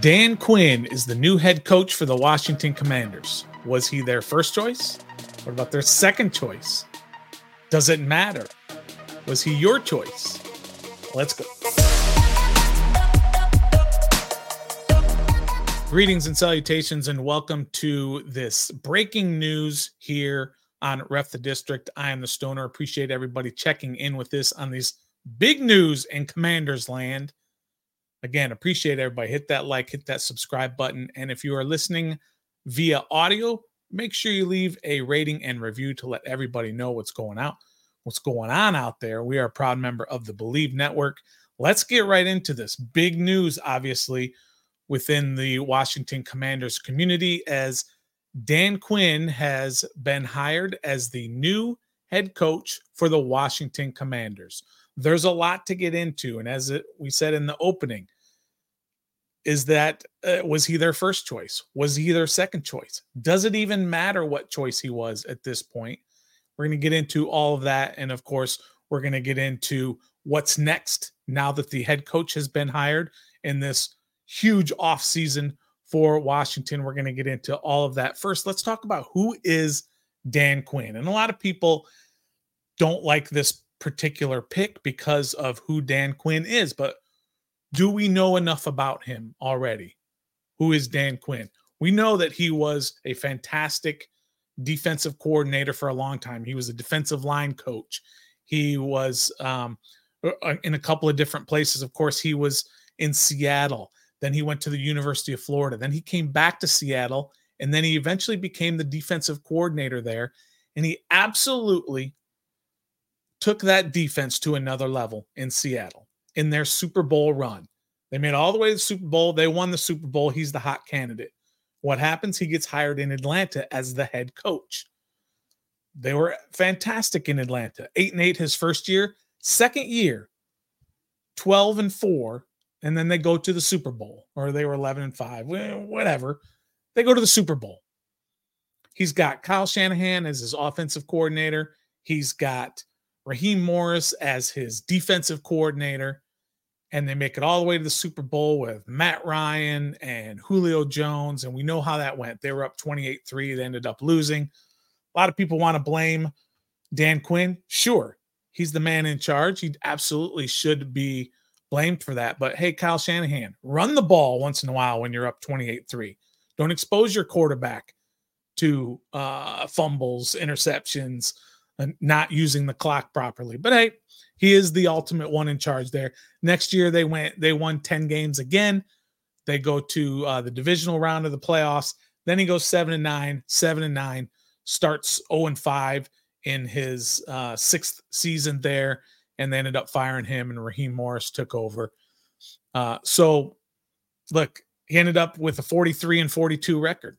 Dan Quinn is the new head coach for the Washington Commanders. Was he their first choice? What about their second choice? Does it matter? Was he your choice? Let's go. Greetings and salutations, and welcome to this breaking news here on Ref the District. I am the Stoner. Appreciate everybody checking in with this on these big news in Commanders land. Again, appreciate everybody. Hit that like, hit that subscribe button. And if you are listening via audio, make sure you leave a rating and review to let everybody know what's going out, what's going on out there. We are a proud member of the Believe Network. Let's get right into this. Big news, obviously, within the Washington Commanders community as Dan Quinn has been hired as the new head coach for the Washington Commanders there's a lot to get into. And as we said in the opening, is that uh, was he their first choice? Was he their second choice? Does it even matter what choice he was at this point? We're going to get into all of that. And of course, we're going to get into what's next now that the head coach has been hired in this huge off season for Washington. We're going to get into all of that. First, let's talk about who is Dan Quinn. And a lot of people don't like this particular pick because of who Dan Quinn is, but do we know enough about him already? Who is Dan Quinn? We know that he was a fantastic defensive coordinator for a long time. He was a defensive line coach. He was um, in a couple of different places. Of course, he was in Seattle. Then he went to the University of Florida. Then he came back to Seattle. And then he eventually became the defensive coordinator there. And he absolutely took that defense to another level in Seattle in their Super Bowl run. They made all the way to the Super Bowl. They won the Super Bowl. He's the hot candidate. What happens? He gets hired in Atlanta as the head coach. They were fantastic in Atlanta. Eight and eight his first year. Second year, 12 and four. And then they go to the Super Bowl, or they were 11 and five, whatever. They go to the Super Bowl. He's got Kyle Shanahan as his offensive coordinator. He's got Raheem Morris as his defensive coordinator, and they make it all the way to the Super Bowl with Matt Ryan and Julio Jones. And we know how that went. They were up 28 3. They ended up losing. A lot of people want to blame Dan Quinn. Sure, he's the man in charge. He absolutely should be blamed for that. But hey, Kyle Shanahan, run the ball once in a while when you're up 28 3. Don't expose your quarterback to uh, fumbles, interceptions, and not using the clock properly. But hey, he is the ultimate one in charge there. Next year they went they won 10 games again. They go to uh, the divisional round of the playoffs. Then he goes 7 and 9, 7 and 9, starts 0 and 5 in his uh, sixth season there and they ended up firing him and Raheem Morris took over. Uh, so look, he ended up with a 43 and 42 record.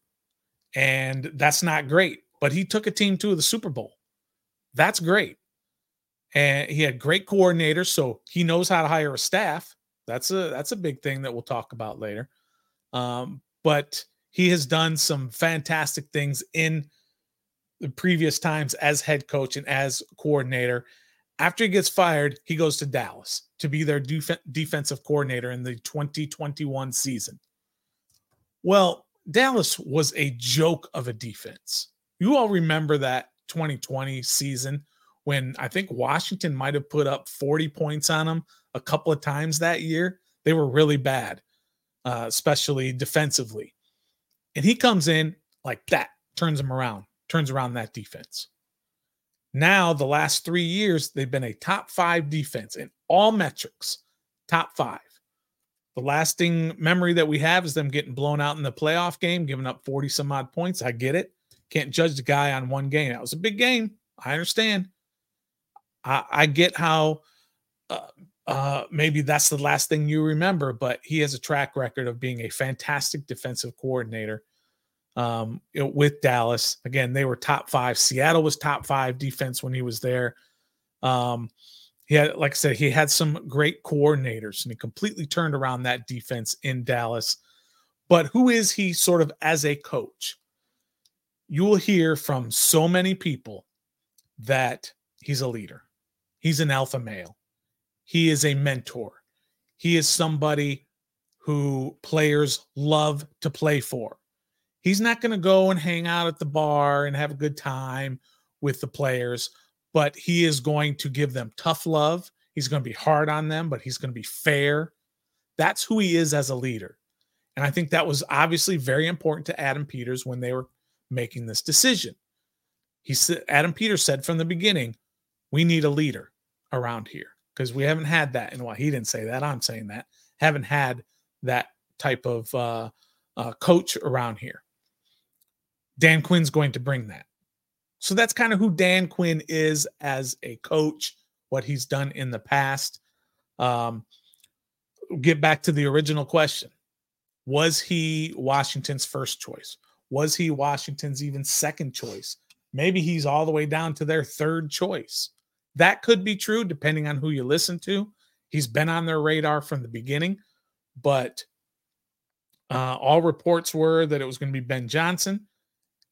And that's not great, but he took a team to the Super Bowl. That's great. And he had great coordinators, so he knows how to hire a staff. That's a that's a big thing that we'll talk about later. Um, but he has done some fantastic things in the previous times as head coach and as coordinator. After he gets fired, he goes to Dallas to be their def- defensive coordinator in the 2021 season. Well, Dallas was a joke of a defense. You all remember that 2020 season when I think Washington might have put up 40 points on them a couple of times that year. They were really bad, uh, especially defensively. And he comes in like that, turns them around, turns around that defense. Now, the last three years, they've been a top five defense in all metrics, top five. The lasting memory that we have is them getting blown out in the playoff game, giving up 40 some odd points. I get it. Can't judge the guy on one game. That was a big game. I understand. I, I get how uh, uh, maybe that's the last thing you remember, but he has a track record of being a fantastic defensive coordinator um, with Dallas. Again, they were top five. Seattle was top five defense when he was there. Um, he had, like I said, he had some great coordinators and he completely turned around that defense in Dallas. But who is he sort of as a coach? you will hear from so many people that he's a leader. He's an alpha male. He is a mentor. He is somebody who players love to play for. He's not going to go and hang out at the bar and have a good time with the players, but he is going to give them tough love. He's going to be hard on them, but he's going to be fair. That's who he is as a leader. And I think that was obviously very important to Adam Peters when they were making this decision. He said Adam Peters said from the beginning, we need a leader around here because we haven't had that in a while. He didn't say that. I'm saying that. Haven't had that type of uh, uh, coach around here. Dan Quinn's going to bring that. So that's kind of who Dan Quinn is as a coach, what he's done in the past. Um, get back to the original question Was he Washington's first choice? Was he Washington's even second choice? Maybe he's all the way down to their third choice. That could be true depending on who you listen to. He's been on their radar from the beginning, but uh, all reports were that it was going to be Ben Johnson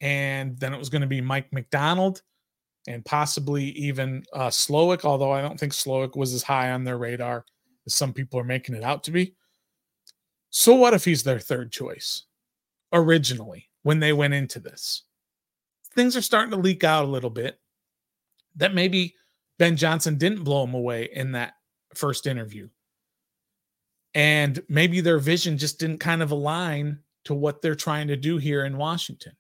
and then it was going to be Mike Macdonald, and possibly even uh, Slowik, although I don't think Slowik was as high on their radar as some people are making it out to be. So, what if he's their third choice originally when they went into this? Things are starting to leak out a little bit that maybe Ben Johnson didn't blow him away in that first interview. And maybe their vision just didn't kind of align to what they're trying to do here in Washington.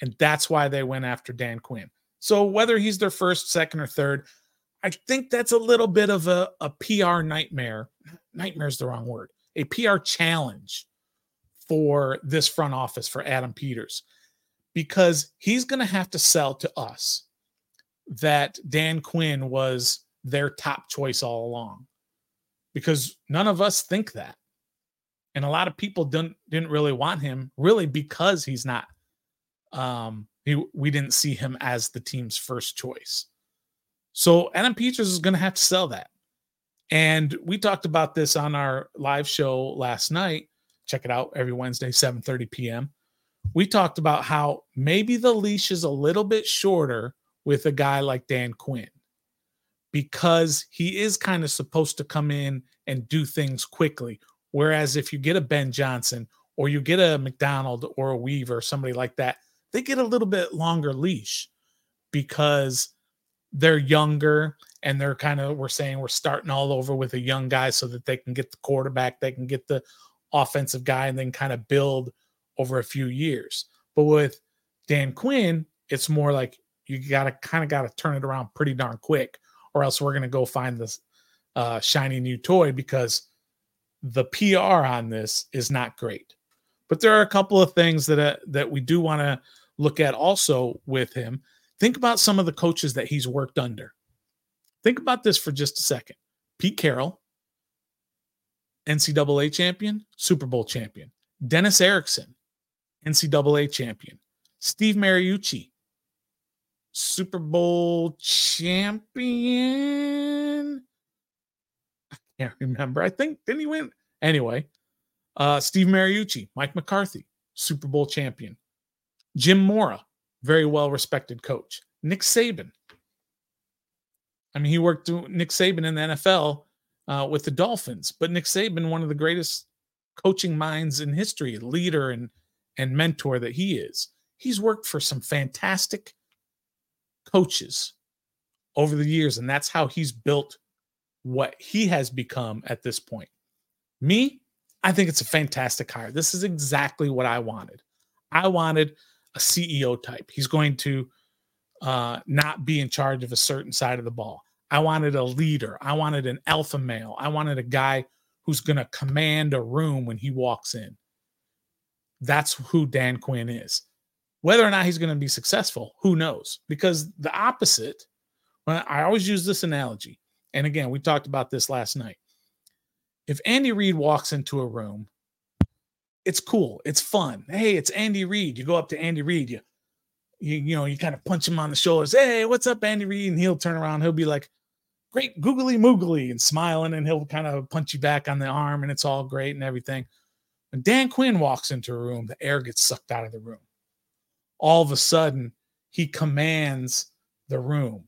And that's why they went after Dan Quinn. So whether he's their first, second, or third, I think that's a little bit of a, a PR nightmare. Nightmare is the wrong word. A PR challenge for this front office for Adam Peters because he's going to have to sell to us that Dan Quinn was their top choice all along because none of us think that. And a lot of people didn't didn't really want him really because he's not um, he, we didn't see him as the team's first choice. So Adam Peters is going to have to sell that. And we talked about this on our live show last night. Check it out every Wednesday, 7:30 p.m. We talked about how maybe the leash is a little bit shorter with a guy like Dan Quinn because he is kind of supposed to come in and do things quickly. Whereas if you get a Ben Johnson or you get a Macdonald or a Weaver, somebody like that, they get a little bit longer leash because they're younger and they're kind of we're saying we're starting all over with a young guy so that they can get the quarterback, they can get the offensive guy and then kind of build over a few years. But with Dan Quinn, it's more like you got to kind of got to turn it around pretty darn quick or else we're to go find this uh, shiny new toy because the PR on this is not great. But there are a couple of things that uh, that we do want to look at also with him. Think about some of the coaches that he's worked under. Think about this for just a second. Pete Carroll, NCAA champion, Super Bowl champion. Dennis Erickson, NCAA champion. Steve Mariucci, Super Bowl champion. I can't remember. I think didn't he win? Anyway, uh, Steve Mariucci, Mike McCarthy, Super Bowl champion. Jim Mora, very well respected coach. Nick Saban. I mean, he worked Nick Saban in the NFL uh, with the Dolphins, but Nick Saban, one of the greatest coaching minds in history, leader and and mentor that he is. He's worked for some fantastic coaches over the years, and that's how he's built what he has become at this point. Me, I think it's a fantastic hire. This is exactly what I wanted. I wanted a CEO type. He's going to uh, not be in charge of a certain side of the ball. I wanted a leader. I wanted an alpha male. I wanted a guy who's going to command a room when he walks in. That's who Dan Quinn is. Whether or not he's going to be successful, who knows? Because the opposite, well, I always use this analogy. And again, we talked about this last night. If Andy Reid walks into a room it's cool. It's fun. Hey, it's Andy Reid. You go up to Andy Reid, you, you, you know, you kind of punch him on the shoulders. Hey, what's up, Andy Reid? And he'll turn around. He'll be like, great googly moogly and smiling, and he'll kind of punch you back on the arm, and it's all great and everything. When Dan Quinn walks into a room, the air gets sucked out of the room. All of a sudden, he commands the room.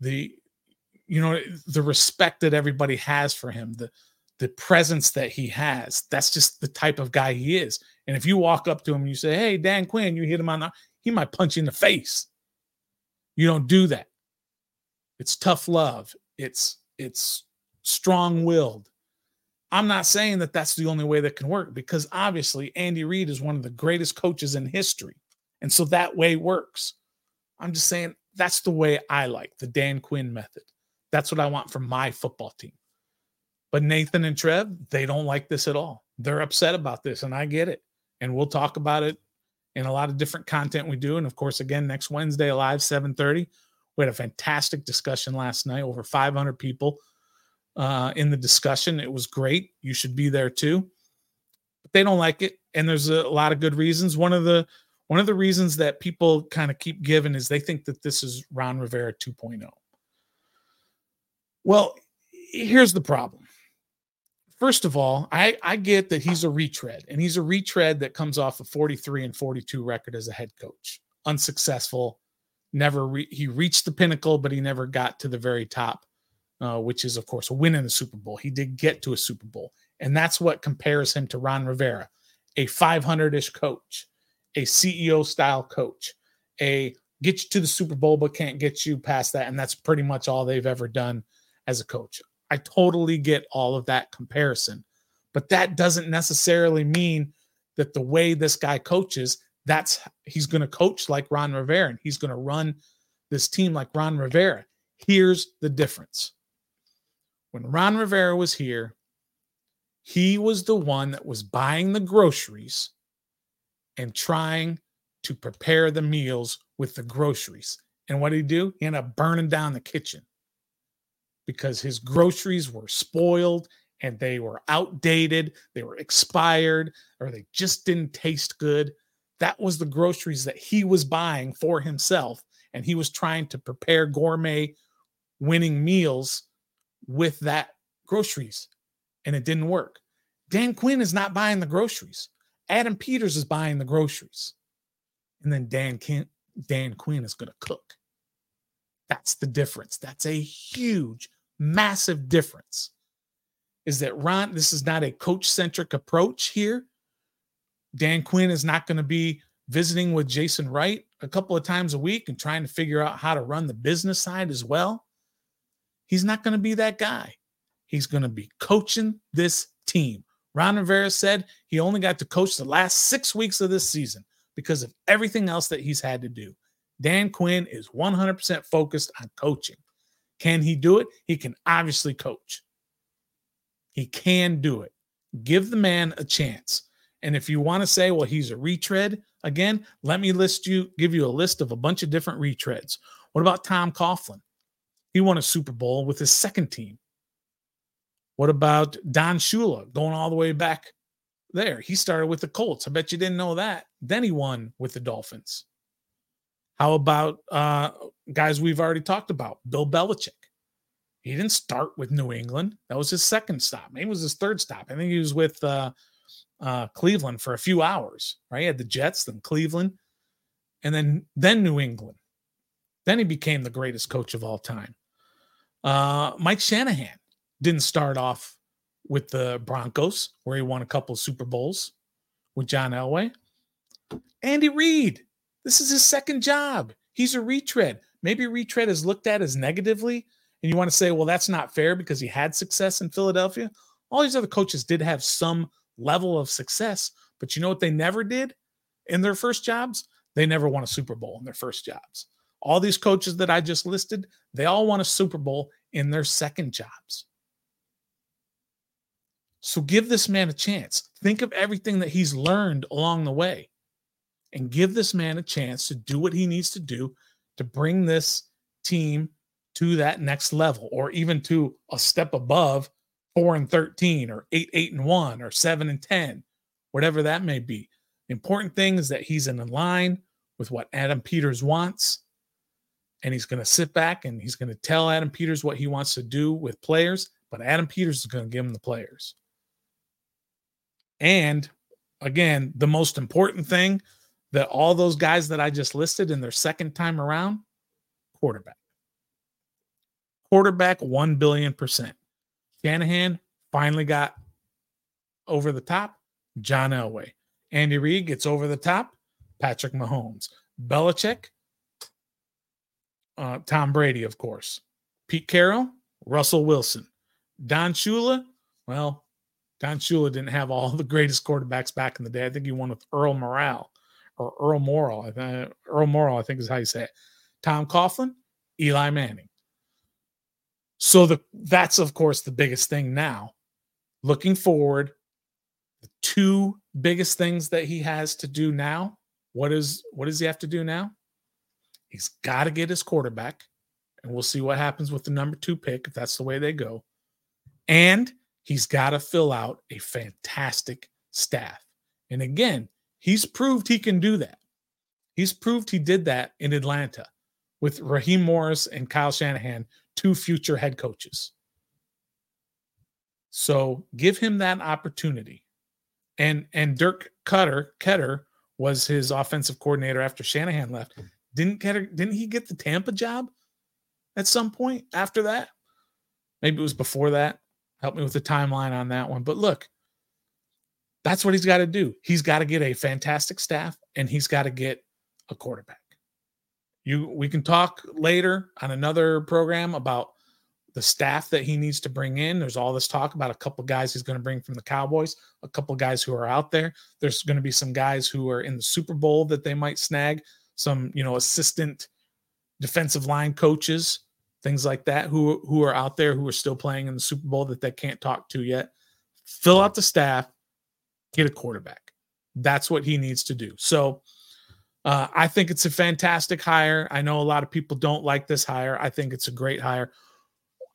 The you know the respect that everybody has for him, the the presence that he has. That's just the type of guy he is. And if you walk up to him and you say, Hey, Dan Quinn, you hit him on the, he might punch you in the face. You don't do that. It's tough love. It's, it's strong willed. I'm not saying that that's the only way that can work because obviously Andy Reid is one of the greatest coaches in history. And so that way works. I'm just saying that's the way I like the Dan Quinn method. That's what I want from my football team. But Nathan and Trev, they don't like this at all. They're upset about this, and I get it. And we'll talk about it in a lot of different content we do. And of course, again, next Wednesday, live 7:30. We had a fantastic discussion last night, over 500 people uh, in the discussion. It was great. You should be there too. But they don't like it, and there's a lot of good reasons. One of the one of the reasons that people kind of keep giving is they think that this is Ron Rivera 2.0. Well, here's the problem. First of all, I, I get that he's a retread, and he's a retread that comes off a 43 and 42 record as a head coach. Unsuccessful. Never re- he reached the pinnacle, but he never got to the very top, uh, which is, of course, a win in the Super Bowl. He did get to a Super Bowl, and that's what compares him to Ron Rivera, a 500 ish coach a CEO style coach, a get you to the Super Bowl, but can't get you past that. And that's pretty much all they've ever done as a coach. I totally get all of that comparison, but that doesn't necessarily mean that the way this guy coaches, that's he's going to coach like Ron Rivera and he's going to run this team like Ron Rivera. Here's the difference. When Ron Rivera was here, he was the one that was buying the groceries and trying to prepare the meals with the groceries. And what did he do? He ended up burning down the kitchen because his groceries were spoiled and they were outdated, they were expired, or they just didn't taste good. That was the groceries that he was buying for himself. And he was trying to prepare gourmet winning meals with that groceries. And it didn't work. Dan Quinn is not buying the groceries. Adam Peters is buying the groceries. And then Dan Kent, Dan Quinn is going to cook. That's the difference. That's a huge, massive difference. Is that Ron? This is not a coach centric approach here. Dan Quinn is not going to be visiting with Jason Wright a couple of times a week and trying to figure out how to run the business side as well. He's not going to be that guy. He's going to be coaching this team. Ron Rivera said he only got to coach the last six weeks of this season because of everything else that he's had to do. Dan Quinn is 100% focused on coaching. Can he do it? He can obviously coach. He can do it. Give the man a chance. And if you want to say, well, he's a retread, again, let me list you, give you a list of a bunch of different retreads. What about Tom Coughlin? He won a Super Bowl with his second team. What about Don Shula going all the way back there? He started with the Colts. I bet you didn't know that. Then he won with the Dolphins. How about uh, guys we've already talked about? Bill Belichick. He didn't start with New England. That was his second stop. Maybe it was his third stop. I think he was with uh, uh, Cleveland for a few hours. Right? He had the Jets, then Cleveland, and then then New England. Then he became the greatest coach of all time. Uh, Mike Shanahan didn't start off with the Broncos, where he won a couple Super Bowls with John Elway. Andy Reid, this is his second job. He's a retread. Maybe retread is looked at as negatively, and you want to say, well, that's not fair because he had success in Philadelphia. All these other coaches did have some level of success, but you know what they never did in their first jobs? They never won a Super Bowl in their first jobs. All these coaches that I just listed, they all won a Super Bowl in their second jobs. So give this man a chance. Think of everything that he's learned along the way and give this man a chance to do what he needs to do to bring this team to that next level or even to a step above 4 and 13 or 8 8 and 1 or 7 and 10 whatever that may be the important thing is that he's in line with what Adam Peters wants and he's going to sit back and he's going to tell Adam Peters what he wants to do with players but Adam Peters is going to give him the players and again, the most important thing that all those guys that I just listed in their second time around, quarterback. Quarterback, 1 billion percent. Shanahan, finally got over the top. John Elway. Andy Reid gets over the top. Patrick Mahomes. Belichick. Uh, Tom Brady, of course. Pete Carroll. Russell Wilson. Don Shula. Well, Don Shula didn't have all the greatest quarterbacks back in the day. I think he won with Earl Morrall or Earl Morrall. I think Earl Morrall, I think is how you say it. Tom Coughlin, Eli Manning. So the that's of course the biggest thing now. Looking forward, the two biggest things that he has to do now. What is what does he have to do now? He's got to get his quarterback, and we'll see what happens with the number two pick if that's the way they go. And he's got to fill out a fantastic staff. And again, he's proved he can do that. He's proved he did that in Atlanta with Raheem Morris and Kyle Shanahan, two future head coaches. So give him that opportunity. And and Dirk Cutter Koetter was his offensive coordinator after Shanahan left. Didn't Koetter, didn't he get the Tampa job at some point after that? Maybe it was before that. Help me with the timeline on that one. But look, that's what he's got to do. He's got to get a fantastic staff and he's got to get a quarterback. You we can talk later on another program about the staff that he needs to bring in. There's all this talk about a couple guys he's going to bring from the Cowboys, a couple guys who are out there. There's going to be some guys who are in the Super Bowl that they might snag, some, you know, assistant defensive line coaches, things like that who who are out there who are still playing in the Super Bowl that they can't talk to yet. Fill out the staff, get a quarterback. That's what he needs to do. So, uh, I think it's a fantastic hire. I know a lot of people don't like this hire. I think it's a great hire.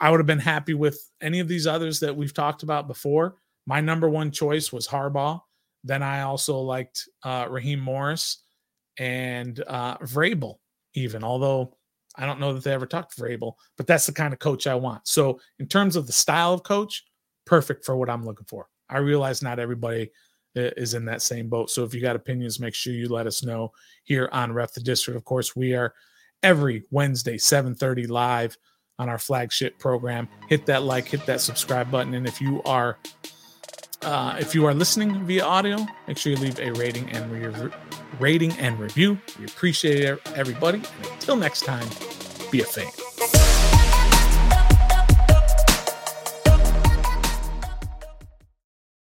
I would have been happy with any of these others that we've talked about before. My number one choice was Harbaugh. Then I also liked uh, Raheem Morris and uh, Vrabel, even, although I don't know that they ever talked to Vrabel, but that's the kind of coach I want. So, in terms of the style of coach, perfect for what I'm looking for. I realize not everybody uh, is in that same boat. So if you got opinions, make sure you let us know here on Ref the District. Of course, we are every Wednesday, 7:30 live on our flagship program. Hit that like, hit that subscribe button, and if you are uh, if you are listening via audio, make sure you leave a rating and re- rating and review. We appreciate it, everybody. And until next time, be a fan.